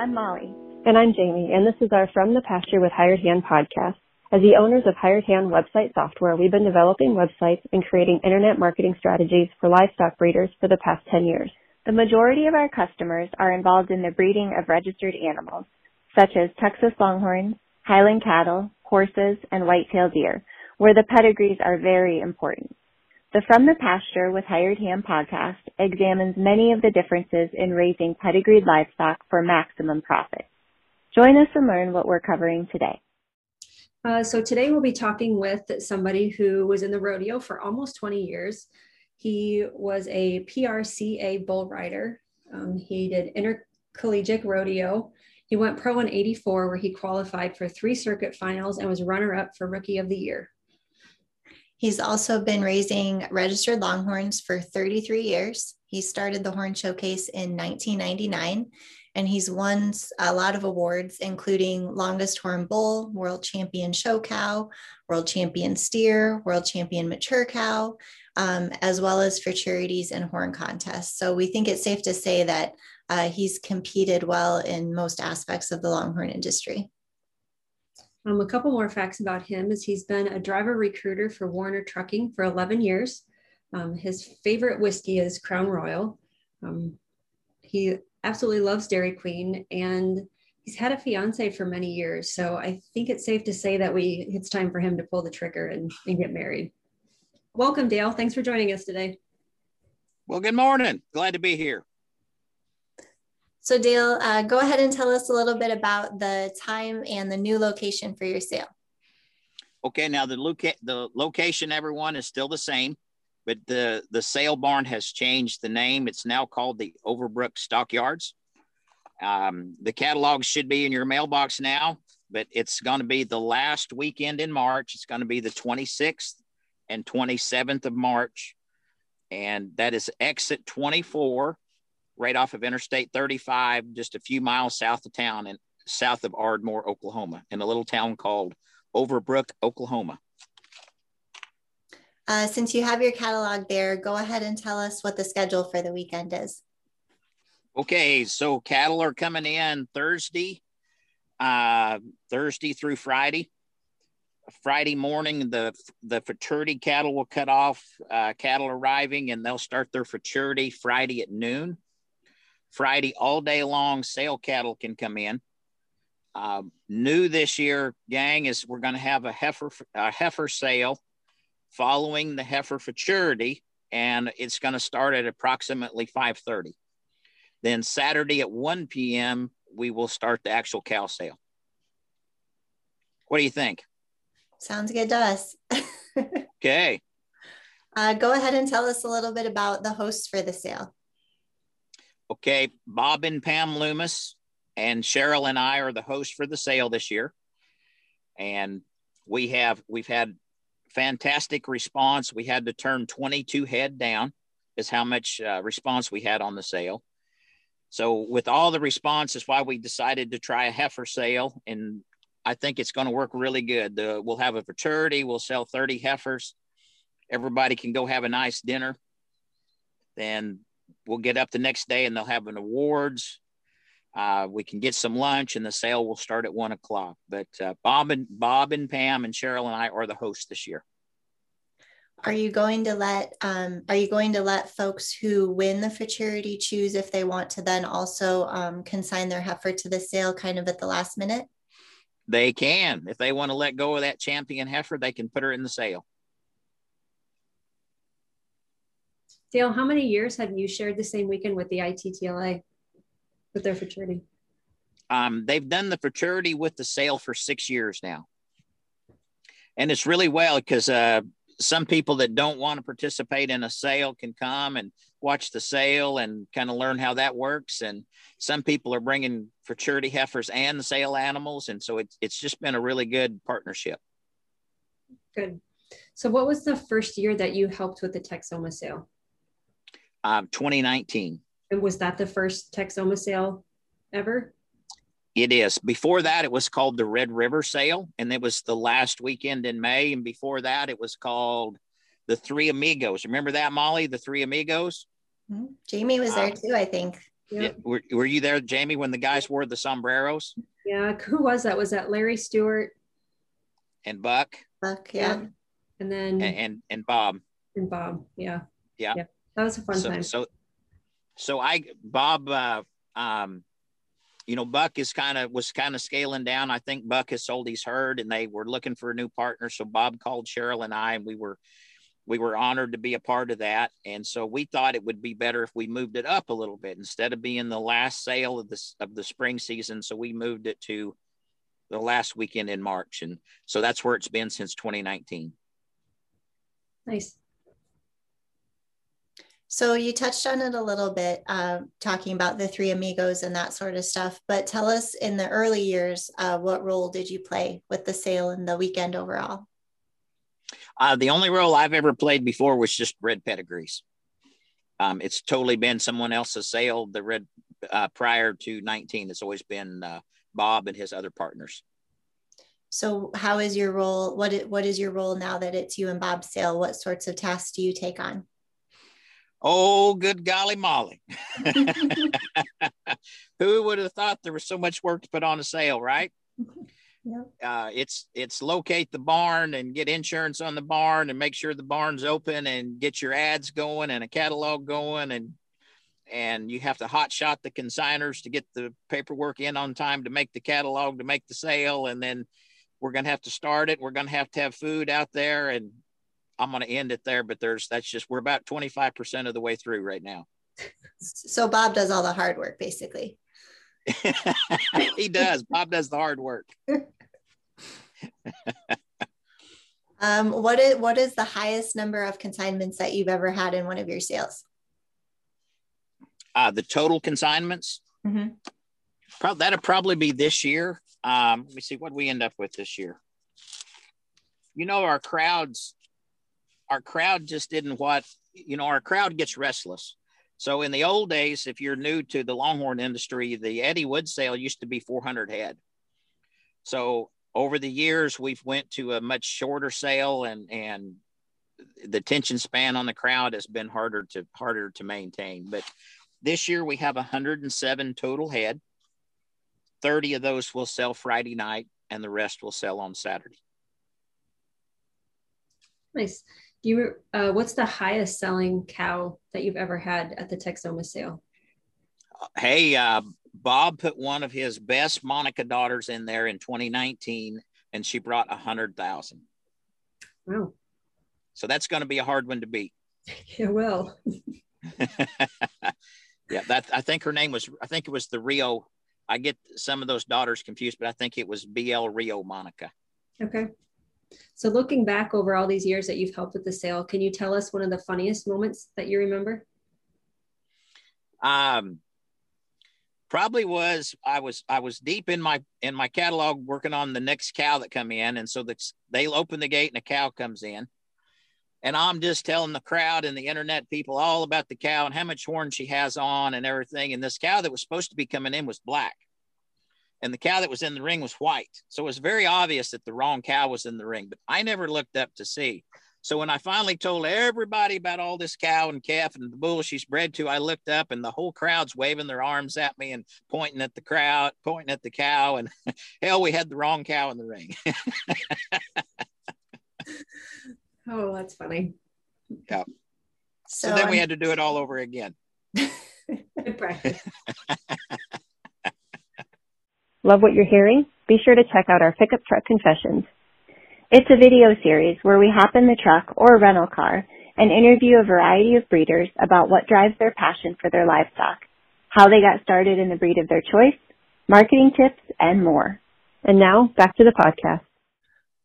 I'm Molly. And I'm Jamie, and this is our From the Pasture with Hired Hand podcast. As the owners of Hired Hand website software, we've been developing websites and creating internet marketing strategies for livestock breeders for the past 10 years. The majority of our customers are involved in the breeding of registered animals, such as Texas Longhorns, Highland cattle, horses, and whitetail deer, where the pedigrees are very important. The From the Pasture with Hired Hand podcast examines many of the differences in raising pedigreed livestock for maximum profit. Join us and learn what we're covering today. Uh, so today we'll be talking with somebody who was in the rodeo for almost 20 years. He was a PRCA bull rider. Um, he did intercollegiate rodeo. He went pro in 84, where he qualified for three circuit finals and was runner up for rookie of the year. He's also been raising registered longhorns for 33 years. He started the Horn Showcase in 1999 and he's won a lot of awards, including Longest Horn Bull, World Champion Show Cow, World Champion Steer, World Champion Mature Cow, um, as well as for charities and horn contests. So we think it's safe to say that uh, he's competed well in most aspects of the longhorn industry. Um, a couple more facts about him is he's been a driver recruiter for Warner Trucking for 11 years. Um, his favorite whiskey is Crown Royal. Um, he absolutely loves Dairy Queen and he's had a fiance for many years. So I think it's safe to say that we it's time for him to pull the trigger and, and get married. Welcome, Dale. Thanks for joining us today. Well, good morning. Glad to be here. So, Dale, uh, go ahead and tell us a little bit about the time and the new location for your sale. Okay, now the, loca- the location, everyone, is still the same but the the sale barn has changed the name. It's now called the Overbrook Stockyards. Um, the catalog should be in your mailbox now, but it's going to be the last weekend in March. It's going to be the 26th and 27th of March, and that is exit 24, right off of Interstate 35, just a few miles south of town and south of Ardmore, Oklahoma, in a little town called Overbrook, Oklahoma. Uh, since you have your catalog there, go ahead and tell us what the schedule for the weekend is. Okay, so cattle are coming in Thursday, uh, Thursday through Friday. Friday morning, the the futurity cattle will cut off. Uh, cattle arriving, and they'll start their futurity Friday at noon. Friday all day long, sale cattle can come in. Uh, new this year, gang, is we're going to have a heifer a heifer sale following the heifer futurity, and it's going to start at approximately 5:30. Then Saturday at 1 p.m. we will start the actual cow sale. What do you think? Sounds good to us. okay. Uh, go ahead and tell us a little bit about the hosts for the sale. Okay, Bob and Pam Loomis and Cheryl and I are the hosts for the sale this year, and we have we've had fantastic response. We had to turn 22 head down, is how much uh, response we had on the sale. So, with all the response, is why we decided to try a heifer sale. And I think it's going to work really good. The, we'll have a futurity, we'll sell 30 heifers. Everybody can go have a nice dinner. Then we'll get up the next day and they'll have an awards. Uh, we can get some lunch and the sale will start at one o'clock. But uh, Bob and Bob and Pam and Cheryl and I are the hosts this year. Are you going to let um, Are you going to let folks who win the futurity choose if they want to then also um, consign their heifer to the sale, kind of at the last minute? They can. If they want to let go of that champion heifer, they can put her in the sale. Dale, how many years have you shared the same weekend with the ITTLA? with their futurity? Um, they've done the futurity with the sale for six years now. And it's really well because uh, some people that don't want to participate in a sale can come and watch the sale and kind of learn how that works. And some people are bringing futurity heifers and the sale animals. And so it's, it's just been a really good partnership. Good. So, what was the first year that you helped with the Texoma sale? Um, 2019. And was that the first Texoma sale ever? It is. Before that, it was called the Red River Sale, and it was the last weekend in May. And before that, it was called the Three Amigos. Remember that, Molly? The Three Amigos. Mm-hmm. Jamie was there uh, too, I think. Yeah. Were, were you there, Jamie, when the guys wore the sombreros? Yeah. Who was that? Was that Larry Stewart? And Buck? Buck, yeah. And then and, and, and Bob. And Bob, yeah. Yeah. yeah. That was a fun so, time. So so I Bob uh um you know, Buck is kind of was kind of scaling down. I think Buck has sold his herd and they were looking for a new partner. So Bob called Cheryl and I and we were we were honored to be a part of that. And so we thought it would be better if we moved it up a little bit instead of being the last sale of this of the spring season. So we moved it to the last weekend in March. And so that's where it's been since 2019. Nice. So you touched on it a little bit, uh, talking about the three amigos and that sort of stuff. But tell us, in the early years, uh, what role did you play with the sale and the weekend overall? Uh, the only role I've ever played before was just read pedigrees. Um, it's totally been someone else's sale. The red uh, prior to 19, it's always been uh, Bob and his other partners. So, how is your role? What what is your role now that it's you and Bob's sale? What sorts of tasks do you take on? Oh, good golly molly. Who would have thought there was so much work to put on a sale, right? Yep. Uh, it's it's locate the barn and get insurance on the barn and make sure the barn's open and get your ads going and a catalog going and and you have to hot shot the consigners to get the paperwork in on time to make the catalog to make the sale and then we're going to have to start it we're going to have to have food out there and I'm going to end it there, but there's that's just we're about 25% of the way through right now. So Bob does all the hard work basically. he does. Bob does the hard work. um, what is what is the highest number of consignments that you've ever had in one of your sales? Uh, the total consignments. Mm-hmm. Probably that'll probably be this year. Um, let me see what we end up with this year. You know, our crowds our crowd just didn't what you know our crowd gets restless. So in the old days if you're new to the longhorn industry the eddie wood sale used to be 400 head. So over the years we've went to a much shorter sale and and the attention span on the crowd has been harder to harder to maintain. But this year we have 107 total head. 30 of those will sell friday night and the rest will sell on saturday. Nice do you uh, what's the highest selling cow that you've ever had at the Texoma sale? Hey, uh, Bob put one of his best Monica daughters in there in 2019, and she brought a hundred thousand. Wow! So that's going to be a hard one to beat. It will. yeah, that I think her name was. I think it was the Rio. I get some of those daughters confused, but I think it was BL Rio Monica. Okay. So looking back over all these years that you've helped with the sale, can you tell us one of the funniest moments that you remember? Um, probably was I was I was deep in my in my catalog working on the next cow that come in, and so the, they open the gate and a cow comes in, and I'm just telling the crowd and the internet people all about the cow and how much horn she has on and everything. And this cow that was supposed to be coming in was black and the cow that was in the ring was white. So it was very obvious that the wrong cow was in the ring, but I never looked up to see. So when I finally told everybody about all this cow and calf and the bull she's bred to, I looked up and the whole crowd's waving their arms at me and pointing at the crowd, pointing at the cow, and hell, we had the wrong cow in the ring. oh, that's funny. Yeah. So, so then we had to do it all over again. Good practice. Love what you're hearing? Be sure to check out our Pickup Truck Confessions. It's a video series where we hop in the truck or rental car and interview a variety of breeders about what drives their passion for their livestock, how they got started in the breed of their choice, marketing tips, and more. And now back to the podcast.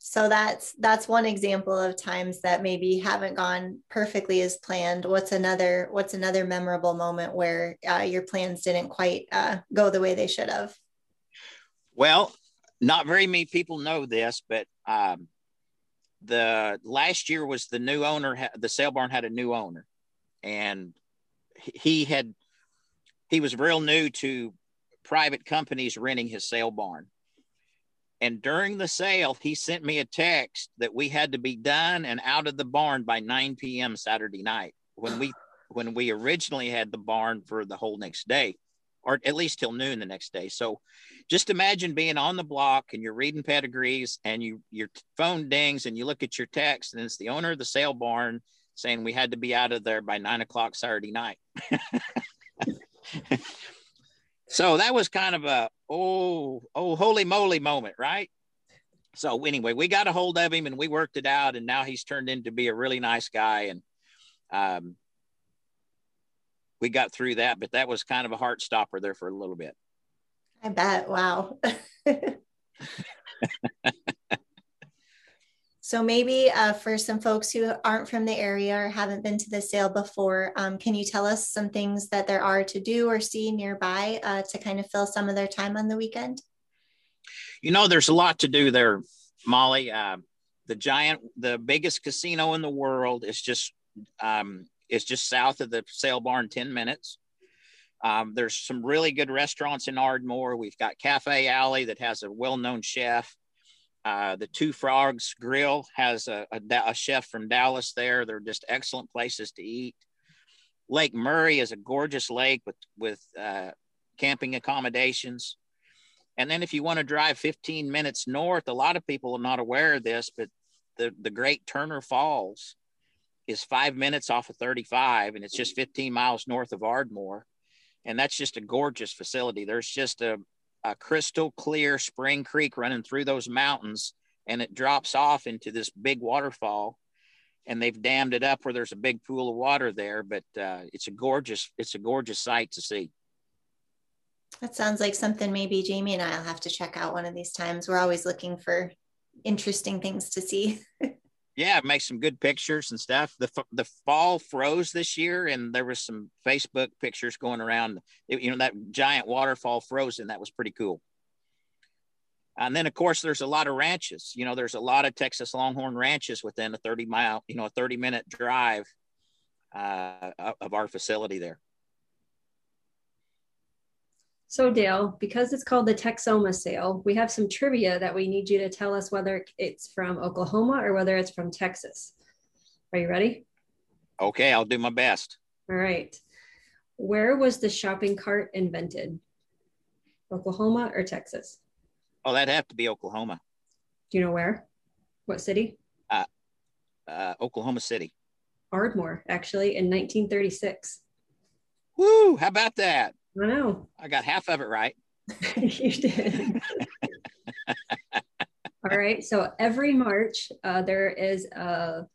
So that's that's one example of times that maybe haven't gone perfectly as planned. What's another What's another memorable moment where uh, your plans didn't quite uh, go the way they should have? Well, not very many people know this, but um, the last year was the new owner. The sale barn had a new owner, and he had he was real new to private companies renting his sale barn. And during the sale, he sent me a text that we had to be done and out of the barn by 9 p.m. Saturday night when we when we originally had the barn for the whole next day. Or at least till noon the next day. So just imagine being on the block and you're reading pedigrees and you your phone dings and you look at your text and it's the owner of the sale barn saying we had to be out of there by nine o'clock Saturday night. so that was kind of a oh oh holy moly moment, right? So anyway, we got a hold of him and we worked it out, and now he's turned into be a really nice guy, and um, we got through that. But that was kind of a heart stopper there for a little bit. I bet. Wow. so maybe uh, for some folks who aren't from the area or haven't been to the sale before, um, can you tell us some things that there are to do or see nearby uh, to kind of fill some of their time on the weekend? You know, there's a lot to do there, Molly. Uh, the giant, the biggest casino in the world is just um, is just south of the sale barn, ten minutes. Um, there's some really good restaurants in Ardmore. We've got Cafe Alley that has a well-known chef. Uh, the Two Frogs Grill has a, a, a, chef from Dallas there. They're just excellent places to eat. Lake Murray is a gorgeous lake with with uh, camping accommodations. And then if you want to drive 15 minutes north, a lot of people are not aware of this, but the, the Great Turner Falls is five minutes off of 35, and it's just 15 miles north of Ardmore. And that's just a gorgeous facility. There's just a, a crystal clear spring creek running through those mountains, and it drops off into this big waterfall. And they've dammed it up where there's a big pool of water there, but uh, it's a gorgeous, it's a gorgeous sight to see. That sounds like something maybe Jamie and I'll have to check out one of these times. We're always looking for interesting things to see. yeah, make some good pictures and stuff. The the fall froze this year, and there was some Facebook pictures going around. It, you know that giant waterfall frozen. That was pretty cool. And then, of course, there's a lot of ranches. You know, there's a lot of Texas Longhorn ranches within a 30 mile, you know, a 30 minute drive uh, of our facility there. So Dale, because it's called the Texoma sale, we have some trivia that we need you to tell us whether it's from Oklahoma or whether it's from Texas. Are you ready? Okay, I'll do my best. All right. Where was the shopping cart invented? Oklahoma or Texas? Oh, that'd have to be Oklahoma. Do you know where? What city? Uh, uh, Oklahoma City. Ardmore, actually, in 1936. Woo! How about that? I know. I got half of it right. you did. All right. So every March, uh, there is a,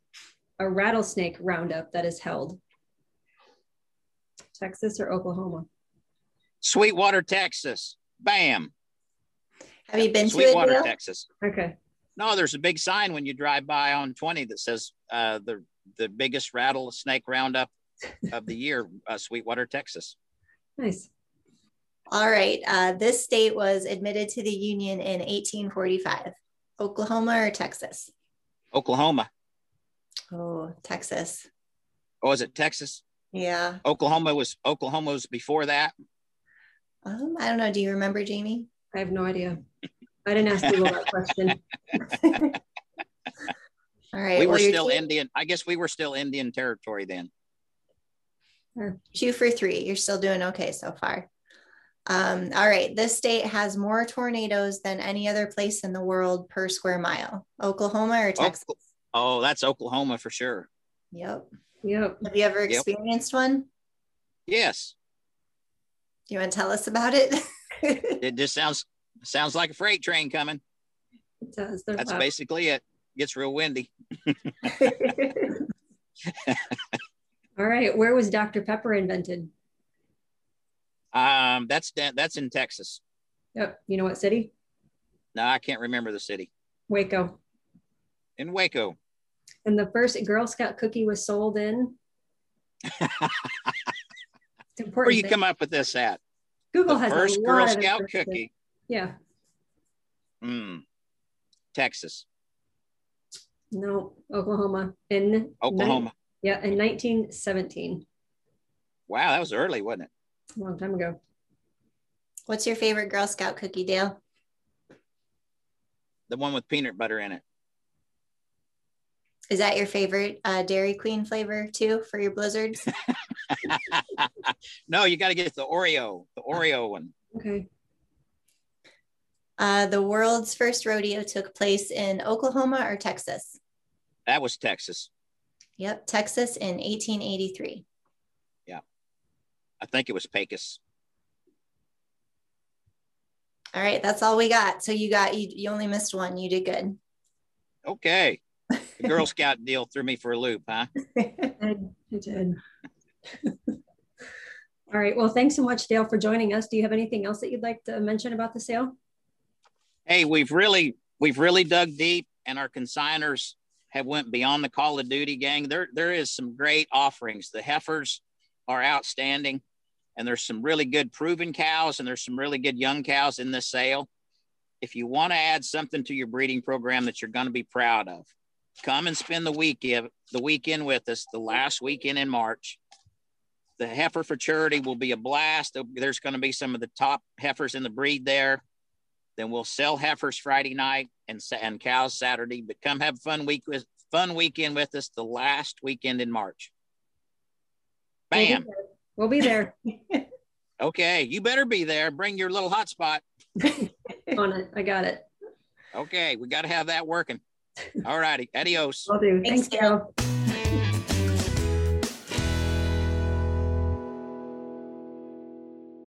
a rattlesnake roundup that is held. Texas or Oklahoma? Sweetwater, Texas. Bam. Have you been Sweetwater, to it? Texas. Okay. No, there's a big sign when you drive by on 20 that says uh, the the biggest rattlesnake roundup of the year, uh, Sweetwater, Texas. Nice. All right. Uh, this state was admitted to the Union in 1845. Oklahoma or Texas? Oklahoma. Oh, Texas. Oh, is it Texas? Yeah. Oklahoma was Oklahoma was before that. Um, I don't know. Do you remember, Jamie? I have no idea. I didn't ask Google that question. All right. We were well, still team... Indian. I guess we were still Indian territory then. Two for three. You're still doing okay so far. Um, all right, this state has more tornadoes than any other place in the world per square mile. Oklahoma or Texas? Oh, that's Oklahoma for sure. Yep. Yep. Have you ever experienced yep. one? Yes. Do you want to tell us about it? it just sounds sounds like a freight train coming. It does. That's loud. basically it. Gets real windy. All right. Where was Dr. Pepper invented? Um, that's that's in Texas. Yep. You know what city? No, I can't remember the city. Waco. In Waco. And the first Girl Scout cookie was sold in. Where you thing. come up with this at? Google the has first Girl Scout cookie. Yeah. Hmm. Texas. No, Oklahoma. In Oklahoma. Ni- yeah, in 1917. Wow, that was early, wasn't it? A long time ago. What's your favorite Girl Scout cookie, Dale? The one with peanut butter in it. Is that your favorite uh, Dairy Queen flavor too for your blizzards? no, you got to get the Oreo. The Oreo one. Okay. Uh, the world's first rodeo took place in Oklahoma or Texas? That was Texas. Yep, Texas in 1883. I think it was Pecos. All right, that's all we got. So you got you, you only missed one. You did good. Okay. The Girl Scout deal threw me for a loop, huh? It did. All right. Well, thanks so much, Dale, for joining us. Do you have anything else that you'd like to mention about the sale? Hey, we've really we've really dug deep, and our consigners have went beyond the Call of Duty gang. There there is some great offerings. The heifers are outstanding, and there's some really good proven cows, and there's some really good young cows in this sale. If you want to add something to your breeding program that you're going to be proud of, come and spend the weekend the weekend with us. The last weekend in March. The heifer futurity will be a blast. There's going to be some of the top heifers in the breed there. Then we'll sell heifers Friday night and and cows Saturday. But come have fun week with fun weekend with us the last weekend in March. Bam. We'll be there. Okay, you better be there. Bring your little hotspot. On it. I got it. Okay, we got to have that working. All righty, adios. Will do. Thanks, Thanks, Dale.